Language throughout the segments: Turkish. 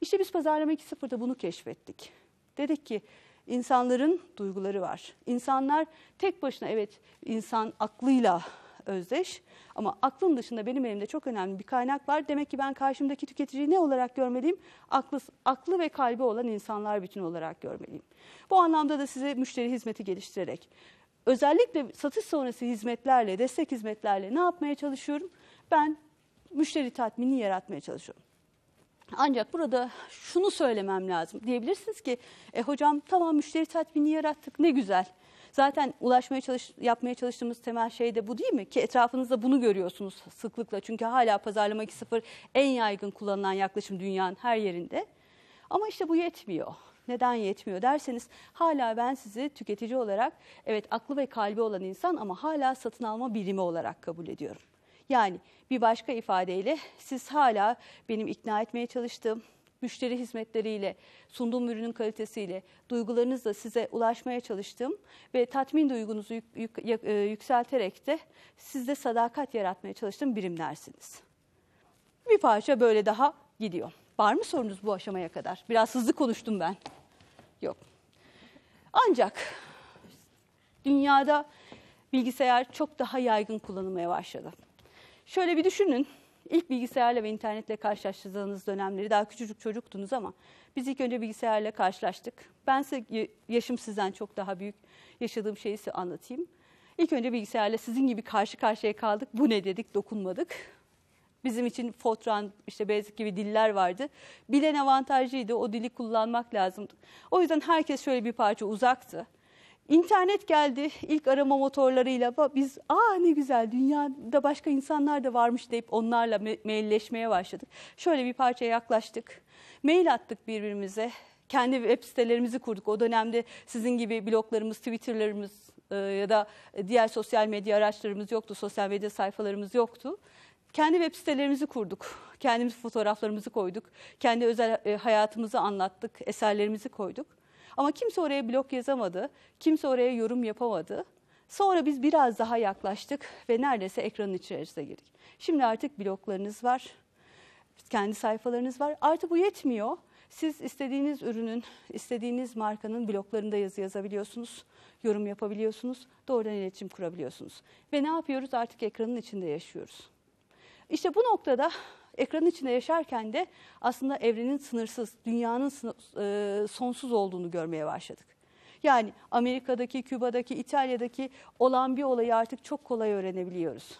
İşte biz Pazarlama 2.0'da bunu keşfettik. Dedik ki insanların duyguları var. İnsanlar tek başına evet insan aklıyla özdeş ama aklın dışında benim elimde çok önemli bir kaynak var. Demek ki ben karşımdaki tüketiciyi ne olarak görmeliyim? Aklı, aklı ve kalbi olan insanlar bütün olarak görmeliyim. Bu anlamda da size müşteri hizmeti geliştirerek özellikle satış sonrası hizmetlerle, destek hizmetlerle ne yapmaya çalışıyorum? Ben müşteri tatmini yaratmaya çalışıyorum. Ancak burada şunu söylemem lazım. Diyebilirsiniz ki e, hocam tamam müşteri tatmini yarattık ne güzel. Zaten ulaşmaya çalış, yapmaya çalıştığımız temel şey de bu değil mi? Ki etrafınızda bunu görüyorsunuz sıklıkla. Çünkü hala pazarlama 2.0 en yaygın kullanılan yaklaşım dünyanın her yerinde. Ama işte bu yetmiyor. Neden yetmiyor derseniz hala ben sizi tüketici olarak evet aklı ve kalbi olan insan ama hala satın alma birimi olarak kabul ediyorum. Yani bir başka ifadeyle siz hala benim ikna etmeye çalıştığım müşteri hizmetleriyle, sunduğum ürünün kalitesiyle, duygularınızla size ulaşmaya çalıştığım ve tatmin duygunuzu yük, yük, e, yükselterek de sizde sadakat yaratmaya çalıştığım birimlersiniz. Bir parça böyle daha gidiyor. Var mı sorunuz bu aşamaya kadar? Biraz hızlı konuştum ben. Yok. Ancak dünyada bilgisayar çok daha yaygın kullanılmaya başladı. Şöyle bir düşünün. İlk bilgisayarla ve internetle karşılaştığınız dönemleri daha küçücük çocuktunuz ama biz ilk önce bilgisayarla karşılaştık. Ben size yaşım sizden çok daha büyük yaşadığım şeyi size anlatayım. İlk önce bilgisayarla sizin gibi karşı karşıya kaldık. Bu ne dedik, dokunmadık. Bizim için Fortran, işte Basic gibi diller vardı. Bilen avantajlıydı, o dili kullanmak lazımdı. O yüzden herkes şöyle bir parça uzaktı. İnternet geldi ilk arama motorlarıyla biz aa ne güzel dünyada başka insanlar da varmış deyip onlarla me mailleşmeye başladık. Şöyle bir parçaya yaklaştık. Mail attık birbirimize. Kendi web sitelerimizi kurduk. O dönemde sizin gibi bloglarımız, Twitter'larımız e, ya da diğer sosyal medya araçlarımız yoktu. Sosyal medya sayfalarımız yoktu. Kendi web sitelerimizi kurduk. Kendimiz fotoğraflarımızı koyduk. Kendi özel e, hayatımızı anlattık. Eserlerimizi koyduk. Ama kimse oraya blog yazamadı, kimse oraya yorum yapamadı. Sonra biz biraz daha yaklaştık ve neredeyse ekranın içerisine girdik. Şimdi artık bloglarınız var, kendi sayfalarınız var. Artık bu yetmiyor. Siz istediğiniz ürünün, istediğiniz markanın bloglarında yazı yazabiliyorsunuz, yorum yapabiliyorsunuz, doğrudan iletişim kurabiliyorsunuz. Ve ne yapıyoruz? Artık ekranın içinde yaşıyoruz. İşte bu noktada ekranın içinde yaşarken de aslında evrenin sınırsız, dünyanın e, sonsuz olduğunu görmeye başladık. Yani Amerika'daki, Küba'daki, İtalya'daki olan bir olayı artık çok kolay öğrenebiliyoruz.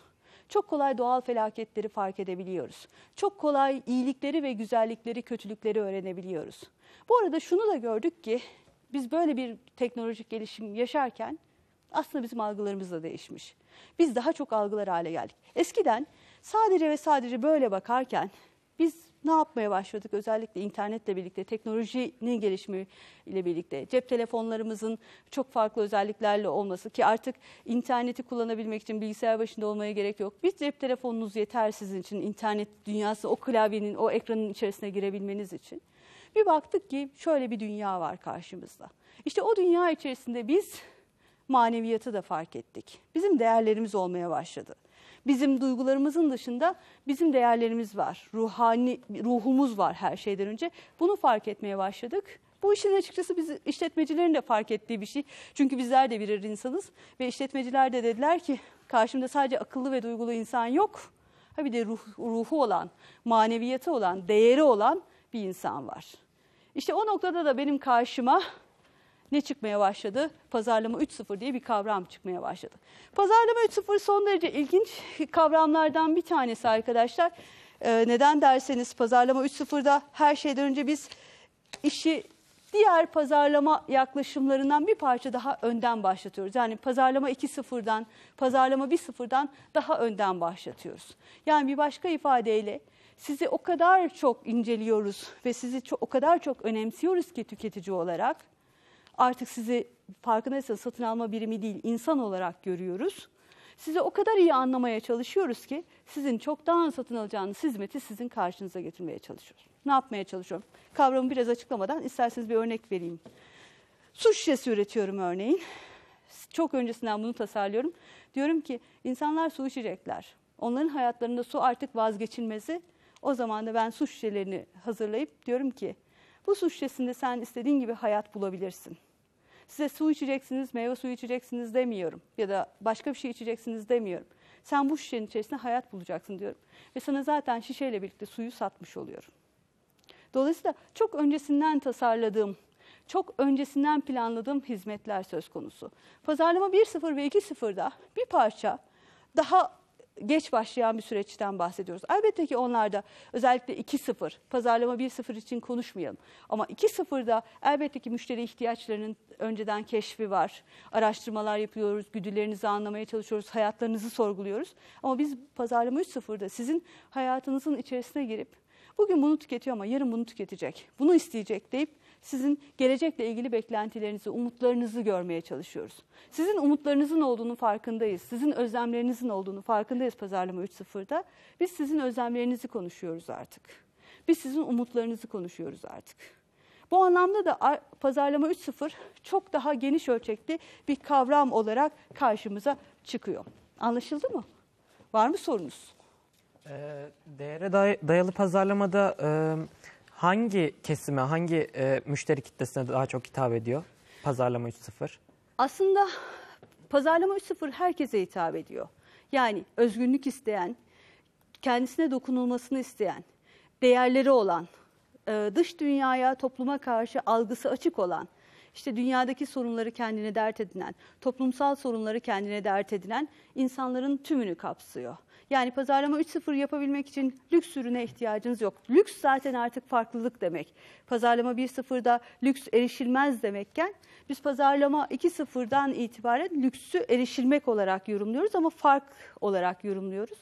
Çok kolay doğal felaketleri fark edebiliyoruz. Çok kolay iyilikleri ve güzellikleri, kötülükleri öğrenebiliyoruz. Bu arada şunu da gördük ki biz böyle bir teknolojik gelişim yaşarken aslında bizim algılarımız da değişmiş. Biz daha çok algılar hale geldik. Eskiden Sadece ve sadece böyle bakarken biz ne yapmaya başladık? Özellikle internetle birlikte, teknolojinin gelişimiyle birlikte, cep telefonlarımızın çok farklı özelliklerle olması ki artık interneti kullanabilmek için bilgisayar başında olmaya gerek yok. Bir cep telefonunuz yeter sizin için internet dünyası, o klavyenin, o ekranın içerisine girebilmeniz için. Bir baktık ki şöyle bir dünya var karşımızda. İşte o dünya içerisinde biz maneviyatı da fark ettik. Bizim değerlerimiz olmaya başladı bizim duygularımızın dışında bizim değerlerimiz var. Ruhani ruhumuz var her şeyden önce. Bunu fark etmeye başladık. Bu işin açıkçası biz işletmecilerin de fark ettiği bir şey. Çünkü bizler de birer insanız ve işletmeciler de dediler ki karşımda sadece akıllı ve duygulu insan yok. Ha bir de ruh, ruhu olan, maneviyatı olan, değeri olan bir insan var. İşte o noktada da benim karşıma ne çıkmaya başladı? Pazarlama 3.0 diye bir kavram çıkmaya başladı. Pazarlama 3.0 son derece ilginç kavramlardan bir tanesi arkadaşlar. Ee, neden derseniz pazarlama 3.0'da her şeyden önce biz işi diğer pazarlama yaklaşımlarından bir parça daha önden başlatıyoruz. Yani pazarlama 2.0'dan, pazarlama 1.0'dan daha önden başlatıyoruz. Yani bir başka ifadeyle sizi o kadar çok inceliyoruz ve sizi o kadar çok önemsiyoruz ki tüketici olarak artık sizi farkındaysanız satın alma birimi değil insan olarak görüyoruz. Sizi o kadar iyi anlamaya çalışıyoruz ki sizin çoktan satın alacağınız hizmeti sizin karşınıza getirmeye çalışıyoruz. Ne yapmaya çalışıyorum? Kavramı biraz açıklamadan isterseniz bir örnek vereyim. Su şişesi üretiyorum örneğin. Çok öncesinden bunu tasarlıyorum. Diyorum ki insanlar su içecekler. Onların hayatlarında su artık vazgeçilmezi. O zaman da ben su şişelerini hazırlayıp diyorum ki bu su şişesinde sen istediğin gibi hayat bulabilirsin. Size su içeceksiniz, meyve suyu içeceksiniz demiyorum ya da başka bir şey içeceksiniz demiyorum. Sen bu şişenin içerisinde hayat bulacaksın diyorum. Ve sana zaten şişeyle birlikte suyu satmış oluyorum. Dolayısıyla çok öncesinden tasarladığım, çok öncesinden planladığım hizmetler söz konusu. Pazarlama 1.0 ve 2.0'da bir parça daha geç başlayan bir süreçten bahsediyoruz. Elbette ki onlarda özellikle 2.0, pazarlama 1.0 için konuşmayalım. Ama 2.0'da elbette ki müşteri ihtiyaçlarının önceden keşfi var. Araştırmalar yapıyoruz, güdülerinizi anlamaya çalışıyoruz, hayatlarınızı sorguluyoruz. Ama biz pazarlama 3.0'da sizin hayatınızın içerisine girip bugün bunu tüketiyor ama yarın bunu tüketecek, bunu isteyecek deyip sizin gelecekle ilgili beklentilerinizi, umutlarınızı görmeye çalışıyoruz. Sizin umutlarınızın olduğunu farkındayız. Sizin özlemlerinizin olduğunu farkındayız pazarlama 3.0'da. Biz sizin özlemlerinizi konuşuyoruz artık. Biz sizin umutlarınızı konuşuyoruz artık. Bu anlamda da pazarlama 3.0 çok daha geniş ölçekli bir kavram olarak karşımıza çıkıyor. Anlaşıldı mı? Var mı sorunuz? Ee, değere dayalı pazarlamada hangi kesime, hangi e, müşteri kitlesine daha çok hitap ediyor pazarlama 3.0? Aslında pazarlama 3.0 herkese hitap ediyor. Yani özgünlük isteyen, kendisine dokunulmasını isteyen, değerleri olan, e, dış dünyaya, topluma karşı algısı açık olan, işte dünyadaki sorunları kendine dert edinen, toplumsal sorunları kendine dert edinen insanların tümünü kapsıyor. Yani pazarlama 3.0 yapabilmek için lüks ürüne ihtiyacınız yok. Lüks zaten artık farklılık demek. Pazarlama 1.0'da lüks erişilmez demekken biz pazarlama 2.0'dan itibaren lüksü erişilmek olarak yorumluyoruz ama fark olarak yorumluyoruz.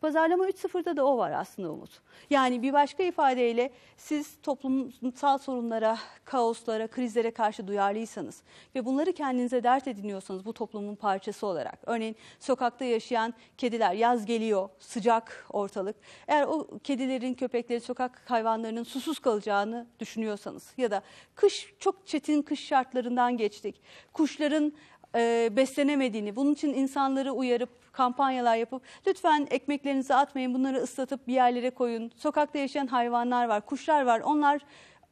Pazarlama 3.0'da da o var aslında Umut. Yani bir başka ifadeyle siz toplumsal sorunlara, kaoslara, krizlere karşı duyarlıysanız ve bunları kendinize dert ediniyorsanız bu toplumun parçası olarak. Örneğin sokakta yaşayan kediler yaz geliyor, sıcak ortalık. Eğer o kedilerin, köpeklerin, sokak hayvanlarının susuz kalacağını düşünüyorsanız ya da kış çok çetin kış şartlarından geçtik. Kuşların e, beslenemediğini, bunun için insanları uyarıp kampanyalar yapıp lütfen ekmeklerinizi atmayın bunları ıslatıp bir yerlere koyun. Sokakta yaşayan hayvanlar var, kuşlar var onlar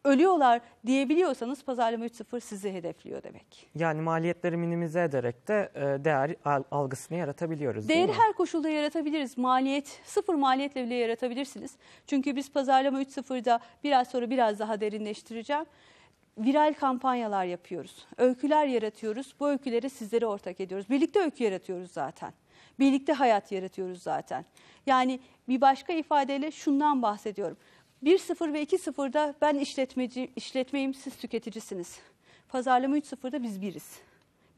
ölüyorlar diyebiliyorsanız pazarlama 3.0 sizi hedefliyor demek. Yani maliyetleri minimize ederek de e, değer algısını yaratabiliyoruz. Değeri her koşulda yaratabiliriz. Maliyet, sıfır maliyetle bile yaratabilirsiniz. Çünkü biz pazarlama 3.0'da biraz sonra biraz daha derinleştireceğim viral kampanyalar yapıyoruz. Öyküler yaratıyoruz. Bu öyküleri sizlere ortak ediyoruz. Birlikte öykü yaratıyoruz zaten. Birlikte hayat yaratıyoruz zaten. Yani bir başka ifadeyle şundan bahsediyorum. 1.0 ve 2.0'da ben işletmeci, işletmeyim, siz tüketicisiniz. Pazarlama 3.0'da biz biriz.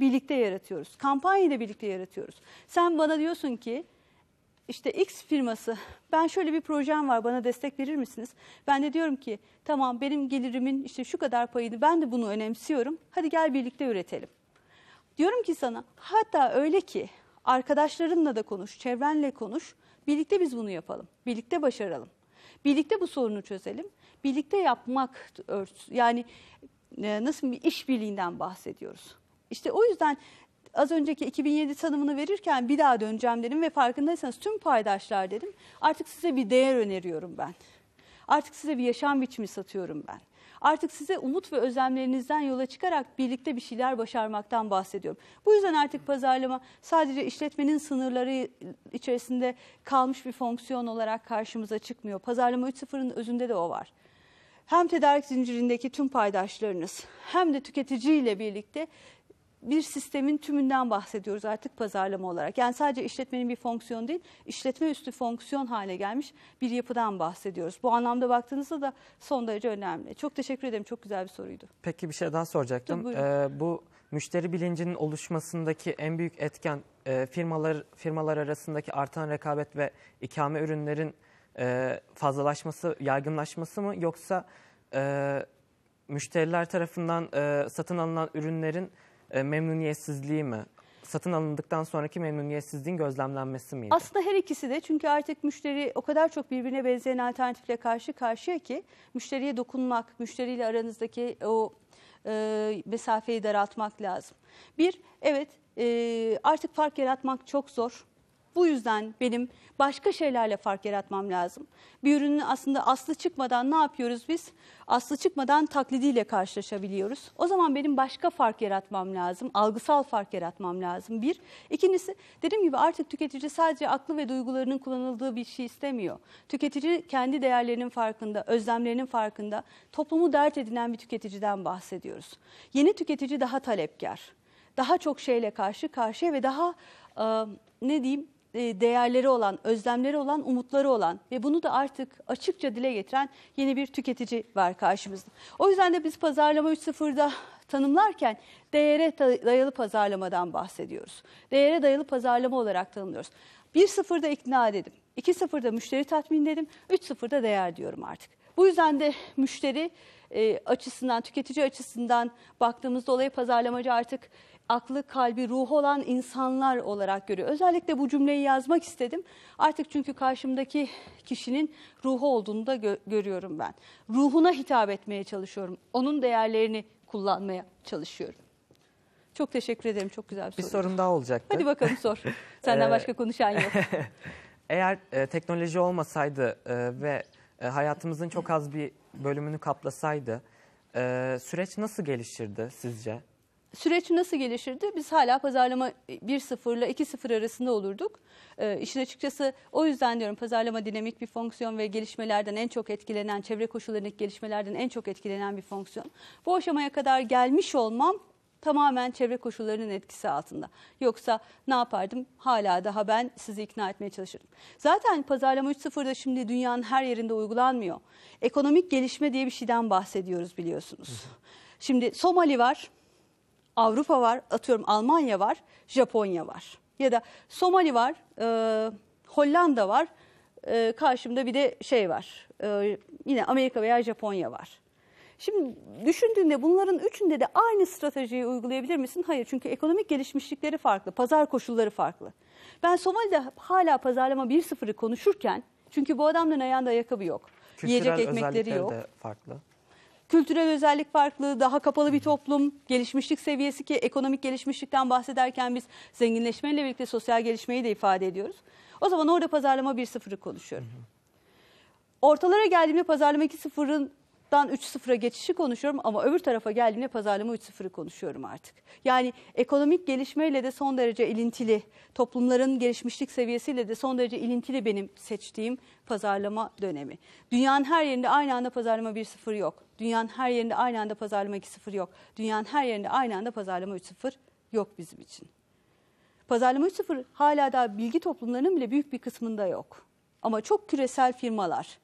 Birlikte yaratıyoruz. Kampanyayı da birlikte yaratıyoruz. Sen bana diyorsun ki işte X firması ben şöyle bir projem var bana destek verir misiniz? Ben de diyorum ki tamam benim gelirimin işte şu kadar payını ben de bunu önemsiyorum. Hadi gel birlikte üretelim. Diyorum ki sana hatta öyle ki arkadaşlarınla da konuş, çevrenle konuş. Birlikte biz bunu yapalım. Birlikte başaralım. Birlikte bu sorunu çözelim. Birlikte yapmak yani e, nasıl bir işbirliğinden bahsediyoruz. İşte o yüzden az önceki 2007 tanımını verirken bir daha döneceğim dedim ve farkındaysanız tüm paydaşlar dedim. Artık size bir değer öneriyorum ben. Artık size bir yaşam biçimi satıyorum ben. Artık size umut ve özlemlerinizden yola çıkarak birlikte bir şeyler başarmaktan bahsediyorum. Bu yüzden artık pazarlama sadece işletmenin sınırları içerisinde kalmış bir fonksiyon olarak karşımıza çıkmıyor. Pazarlama 3.0'ın özünde de o var hem tedarik zincirindeki tüm paydaşlarınız hem de tüketiciyle birlikte bir sistemin tümünden bahsediyoruz artık pazarlama olarak. Yani sadece işletmenin bir fonksiyon değil, işletme üstü fonksiyon hale gelmiş bir yapıdan bahsediyoruz. Bu anlamda baktığınızda da son derece önemli. Çok teşekkür ederim. Çok güzel bir soruydu. Peki bir şey daha soracaktım. Tabii, ee, bu müşteri bilincinin oluşmasındaki en büyük etken e, firmalar firmalar arasındaki artan rekabet ve ikame ürünlerin e, fazlalaşması, yaygınlaşması mı yoksa e, müşteriler tarafından e, satın alınan ürünlerin e, memnuniyetsizliği mi? Satın alındıktan sonraki memnuniyetsizliğin gözlemlenmesi miydi? Aslında her ikisi de çünkü artık müşteri o kadar çok birbirine benzeyen alternatifle karşı karşıya ki müşteriye dokunmak, müşteriyle aranızdaki o e, mesafeyi daraltmak lazım. Bir, evet e, artık fark yaratmak çok zor. Bu yüzden benim başka şeylerle fark yaratmam lazım. Bir ürünün aslında aslı çıkmadan ne yapıyoruz biz? Aslı çıkmadan taklidiyle karşılaşabiliyoruz. O zaman benim başka fark yaratmam lazım. Algısal fark yaratmam lazım. Bir. İkincisi dediğim gibi artık tüketici sadece aklı ve duygularının kullanıldığı bir şey istemiyor. Tüketici kendi değerlerinin farkında, özlemlerinin farkında, toplumu dert edinen bir tüketiciden bahsediyoruz. Yeni tüketici daha talepkar. Daha çok şeyle karşı karşıya ve daha e, ne diyeyim değerleri olan, özlemleri olan, umutları olan ve bunu da artık açıkça dile getiren yeni bir tüketici var karşımızda. O yüzden de biz pazarlama 3.0'da tanımlarken değere dayalı pazarlamadan bahsediyoruz. Değere dayalı pazarlama olarak tanımlıyoruz. 1.0'da ikna dedim, 2.0'da müşteri tatmin dedim, 3.0'da değer diyorum artık. Bu yüzden de müşteri e, açısından, tüketici açısından baktığımızda olayı pazarlamacı artık aklı, kalbi, ruhu olan insanlar olarak görüyor. Özellikle bu cümleyi yazmak istedim. Artık çünkü karşımdaki kişinin ruhu olduğunu da gö görüyorum ben. Ruhuna hitap etmeye çalışıyorum. Onun değerlerini kullanmaya çalışıyorum. Çok teşekkür ederim. Çok güzel bir, bir soru. sorun daha olacaktı. Hadi bakalım sor. Senden ee, başka konuşan yok. Eğer e, teknoloji olmasaydı e, ve e, hayatımızın çok az bir bölümünü kaplasaydı e, süreç nasıl gelişirdi sizce? Süreç nasıl gelişirdi? Biz hala pazarlama 1.0 ile 2.0 arasında olurduk. Ee, işin açıkçası o yüzden diyorum pazarlama dinamik bir fonksiyon ve gelişmelerden en çok etkilenen, çevre koşullarındaki gelişmelerden en çok etkilenen bir fonksiyon. Bu aşamaya kadar gelmiş olmam tamamen çevre koşullarının etkisi altında. Yoksa ne yapardım? Hala daha ben sizi ikna etmeye çalışırdım. Zaten pazarlama 3.0'da şimdi dünyanın her yerinde uygulanmıyor. Ekonomik gelişme diye bir şeyden bahsediyoruz biliyorsunuz. Şimdi Somali var, Avrupa var, atıyorum Almanya var, Japonya var. Ya da Somali var, e, Hollanda var, e, karşımda bir de şey var, e, yine Amerika veya Japonya var. Şimdi düşündüğünde bunların üçünde de aynı stratejiyi uygulayabilir misin? Hayır çünkü ekonomik gelişmişlikleri farklı, pazar koşulları farklı. Ben Somali'de hala pazarlama 1.0'ı konuşurken çünkü bu adamların ayağında ayakkabı yok. Kültürel Yiyecek ekmekleri yok. De farklı. Kültürel özellik farklı, daha kapalı bir toplum, gelişmişlik seviyesi ki ekonomik gelişmişlikten bahsederken biz zenginleşmeyle birlikte sosyal gelişmeyi de ifade ediyoruz. O zaman orada pazarlama 1.0'ı konuşuyorum. Ortalara geldiğimde pazarlama 2.0'ın dan 3-0'a geçişi konuşuyorum ama öbür tarafa geldiğimde pazarlama 3-0'ı konuşuyorum artık. Yani ekonomik gelişmeyle de son derece ilintili, toplumların gelişmişlik seviyesiyle de son derece ilintili benim seçtiğim pazarlama dönemi. Dünyanın her yerinde aynı anda pazarlama 1-0 yok. Dünyanın her yerinde aynı anda pazarlama 2-0 yok. Dünyanın her yerinde aynı anda pazarlama 3-0 yok bizim için. Pazarlama 3.0 hala da bilgi toplumlarının bile büyük bir kısmında yok. Ama çok küresel firmalar,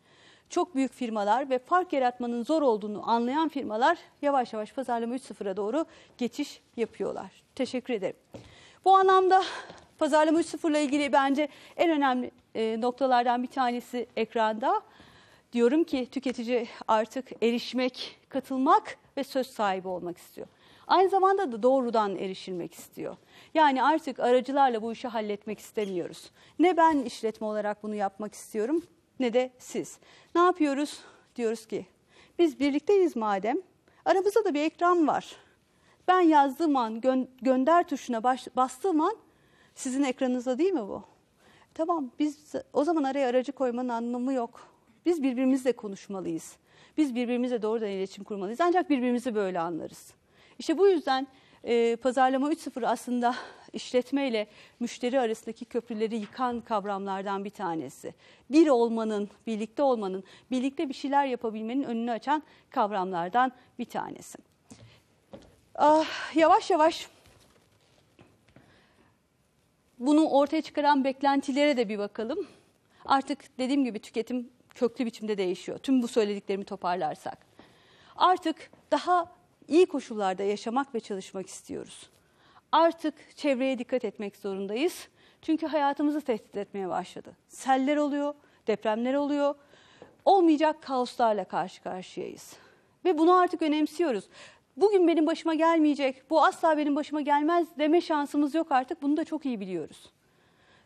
çok büyük firmalar ve fark yaratmanın zor olduğunu anlayan firmalar yavaş yavaş pazarlama 3.0'a doğru geçiş yapıyorlar. Teşekkür ederim. Bu anlamda pazarlama 3.0 ile ilgili bence en önemli e, noktalardan bir tanesi ekranda. Diyorum ki tüketici artık erişmek, katılmak ve söz sahibi olmak istiyor. Aynı zamanda da doğrudan erişilmek istiyor. Yani artık aracılarla bu işi halletmek istemiyoruz. Ne ben işletme olarak bunu yapmak istiyorum ne de siz. Ne yapıyoruz? Diyoruz ki biz birlikteyiz madem aramızda da bir ekran var. Ben yazdığım an gö gönder tuşuna baş bastığım an sizin ekranınızda değil mi bu? Tamam biz o zaman araya aracı koymanın anlamı yok. Biz birbirimizle konuşmalıyız. Biz birbirimizle doğrudan iletişim kurmalıyız. Ancak birbirimizi böyle anlarız. İşte bu yüzden e, pazarlama 3.0 aslında işletme ile müşteri arasındaki köprüleri yıkan kavramlardan bir tanesi. Bir olmanın, birlikte olmanın, birlikte bir şeyler yapabilmenin önünü açan kavramlardan bir tanesi. Ah, yavaş yavaş bunu ortaya çıkaran beklentilere de bir bakalım. Artık dediğim gibi tüketim köklü biçimde değişiyor. Tüm bu söylediklerimi toparlarsak. Artık daha iyi koşullarda yaşamak ve çalışmak istiyoruz. Artık çevreye dikkat etmek zorundayız. Çünkü hayatımızı tehdit etmeye başladı. Seller oluyor, depremler oluyor. Olmayacak kaoslarla karşı karşıyayız. Ve bunu artık önemsiyoruz. Bugün benim başıma gelmeyecek, bu asla benim başıma gelmez deme şansımız yok artık. Bunu da çok iyi biliyoruz.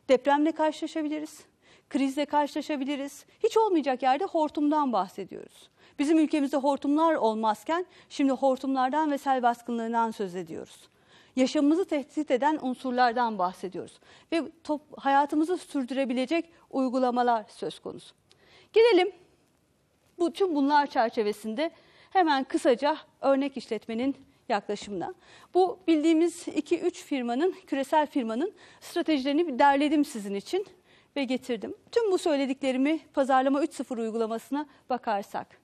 Depremle karşılaşabiliriz, krizle karşılaşabiliriz. Hiç olmayacak yerde hortumdan bahsediyoruz. Bizim ülkemizde hortumlar olmazken şimdi hortumlardan ve sel baskınlarından söz ediyoruz. Yaşamımızı tehdit eden unsurlardan bahsediyoruz. Ve top, hayatımızı sürdürebilecek uygulamalar söz konusu. Gelelim bu tüm bunlar çerçevesinde hemen kısaca örnek işletmenin yaklaşımına. Bu bildiğimiz 2-3 firmanın, küresel firmanın stratejilerini derledim sizin için ve getirdim. Tüm bu söylediklerimi pazarlama 3.0 uygulamasına bakarsak.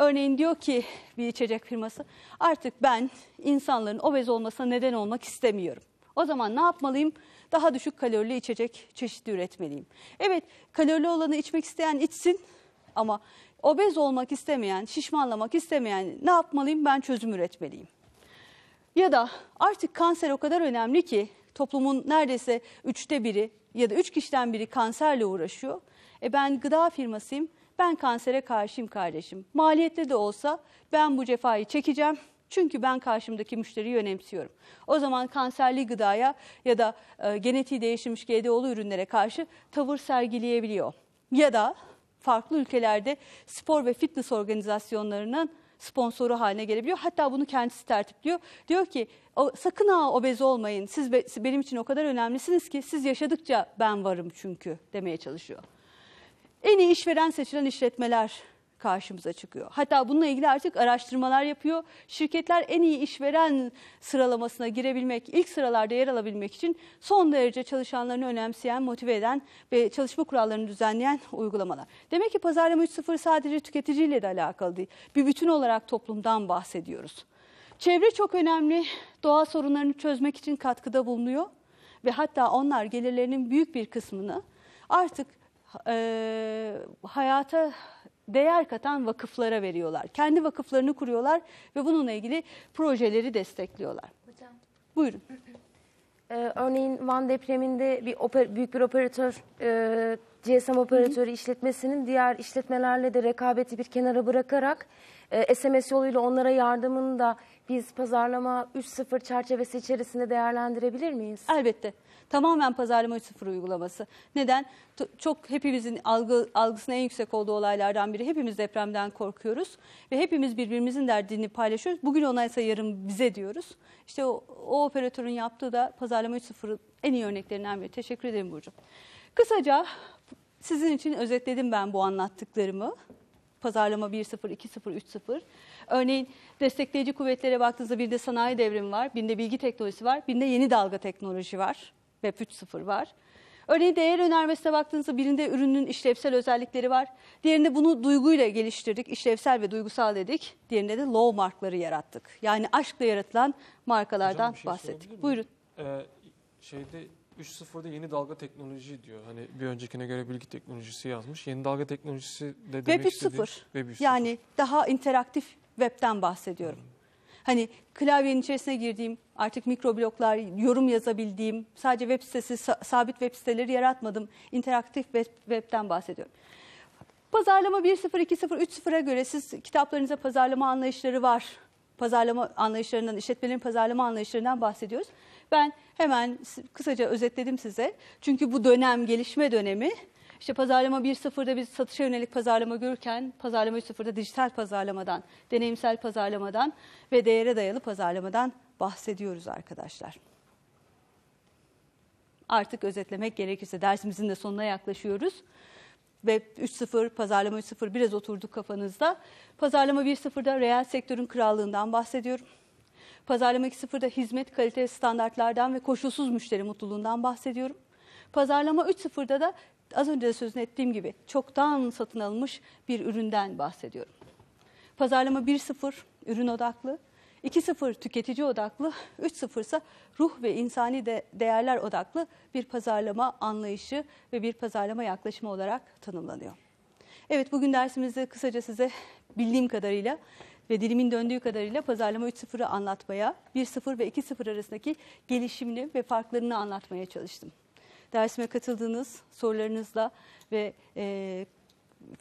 Örneğin diyor ki bir içecek firması artık ben insanların obez olmasına neden olmak istemiyorum. O zaman ne yapmalıyım? Daha düşük kalorili içecek çeşidi üretmeliyim. Evet kalorili olanı içmek isteyen içsin ama obez olmak istemeyen, şişmanlamak istemeyen ne yapmalıyım? Ben çözüm üretmeliyim. Ya da artık kanser o kadar önemli ki toplumun neredeyse üçte biri ya da üç kişiden biri kanserle uğraşıyor. E ben gıda firmasıyım, ben kansere karşıyım kardeşim. Maliyetli de olsa ben bu cefayı çekeceğim. Çünkü ben karşımdaki müşteriyi önemsiyorum. O zaman kanserli gıdaya ya da e, genetiği değiştirmiş GDO'lu ürünlere karşı tavır sergileyebiliyor. Ya da farklı ülkelerde spor ve fitness organizasyonlarının sponsoru haline gelebiliyor. Hatta bunu kendisi tertipliyor. Diyor ki sakın ha obez olmayın. Siz be, benim için o kadar önemlisiniz ki siz yaşadıkça ben varım çünkü demeye çalışıyor. En iyi işveren seçilen işletmeler karşımıza çıkıyor. Hatta bununla ilgili artık araştırmalar yapıyor. Şirketler en iyi işveren sıralamasına girebilmek, ilk sıralarda yer alabilmek için son derece çalışanlarını önemseyen, motive eden ve çalışma kurallarını düzenleyen uygulamalar. Demek ki pazarlama 3.0 sadece tüketiciyle de alakalı değil. Bir bütün olarak toplumdan bahsediyoruz. Çevre çok önemli. Doğa sorunlarını çözmek için katkıda bulunuyor ve hatta onlar gelirlerinin büyük bir kısmını artık e, hayata değer katan vakıflara veriyorlar. Kendi vakıflarını kuruyorlar ve bununla ilgili projeleri destekliyorlar. Hocam. Buyurun. Ee, örneğin Van depreminde bir oper, büyük bir operatör, e, GSM operatörü işletmesinin diğer işletmelerle de rekabeti bir kenara bırakarak e, SMS yoluyla onlara yardımını da biz pazarlama 3.0 çerçevesi içerisinde değerlendirebilir miyiz? Elbette. Tamamen pazarlama 3.0 uygulaması. Neden? T- çok hepimizin algı, algısının en yüksek olduğu olaylardan biri. Hepimiz depremden korkuyoruz ve hepimiz birbirimizin derdini paylaşıyoruz. Bugün onaysa yarın bize diyoruz. İşte o, o operatörün yaptığı da pazarlama 3.0'ın en iyi örneklerinden biri. Teşekkür ederim Burcu. Kısaca sizin için özetledim ben bu anlattıklarımı. Pazarlama 1.0, 2.0, 3.0. Örneğin destekleyici kuvvetlere baktığınızda bir de sanayi devrimi var, bir de bilgi teknolojisi var, bir de yeni dalga teknoloji var. Web 3.0 var. Örneğin değer önermesine baktığınızda birinde ürünün işlevsel özellikleri var. Diğerinde bunu duyguyla geliştirdik, işlevsel ve duygusal dedik. Diğerinde de low markları yarattık. Yani aşkla yaratılan markalardan Hocam şey bahsettik. Buyurun. Ee, şeyde 3.0'da yeni dalga teknoloji diyor. Hani bir öncekine göre bilgi teknolojisi yazmış. Yeni dalga teknolojisi de Web demek 3.0 istediği- Web 3.0. yani daha interaktif webten bahsediyorum. Hani klavyenin içerisine girdiğim, artık mikrobloklar, yorum yazabildiğim, sadece web sitesi, sa- sabit web siteleri yaratmadım. İnteraktif web, webten bahsediyorum. Pazarlama 1.0, 2.0, 3.0'a göre siz kitaplarınıza pazarlama anlayışları var. Pazarlama anlayışlarından, işletmelerin pazarlama anlayışlarından bahsediyoruz. Ben hemen kısaca özetledim size. Çünkü bu dönem, gelişme dönemi işte pazarlama 1.0'da biz satışa yönelik pazarlama görürken pazarlama 3.0'da dijital pazarlamadan, deneyimsel pazarlamadan ve değere dayalı pazarlamadan bahsediyoruz arkadaşlar. Artık özetlemek gerekirse dersimizin de sonuna yaklaşıyoruz. Web 3.0, pazarlama 3.0 biraz oturdu kafanızda. Pazarlama 1.0'da reel sektörün krallığından bahsediyorum. Pazarlama 2.0'da hizmet kalite standartlardan ve koşulsuz müşteri mutluluğundan bahsediyorum. Pazarlama 3.0'da da az önce de sözünü ettiğim gibi çoktan satın alınmış bir üründen bahsediyorum. Pazarlama 1.0 ürün odaklı, 2.0 tüketici odaklı, 3.0 ise ruh ve insani de değerler odaklı bir pazarlama anlayışı ve bir pazarlama yaklaşımı olarak tanımlanıyor. Evet bugün dersimizde kısaca size bildiğim kadarıyla ve dilimin döndüğü kadarıyla pazarlama 3.0'ı anlatmaya, 1.0 ve 2.0 arasındaki gelişimini ve farklarını anlatmaya çalıştım. Dersime katıldığınız sorularınızla ve e,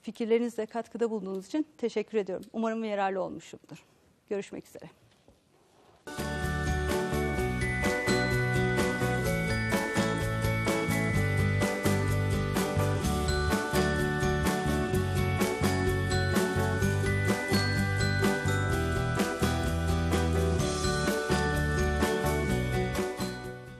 fikirlerinizle katkıda bulunduğunuz için teşekkür ediyorum. Umarım yararlı olmuşumdur. Görüşmek üzere.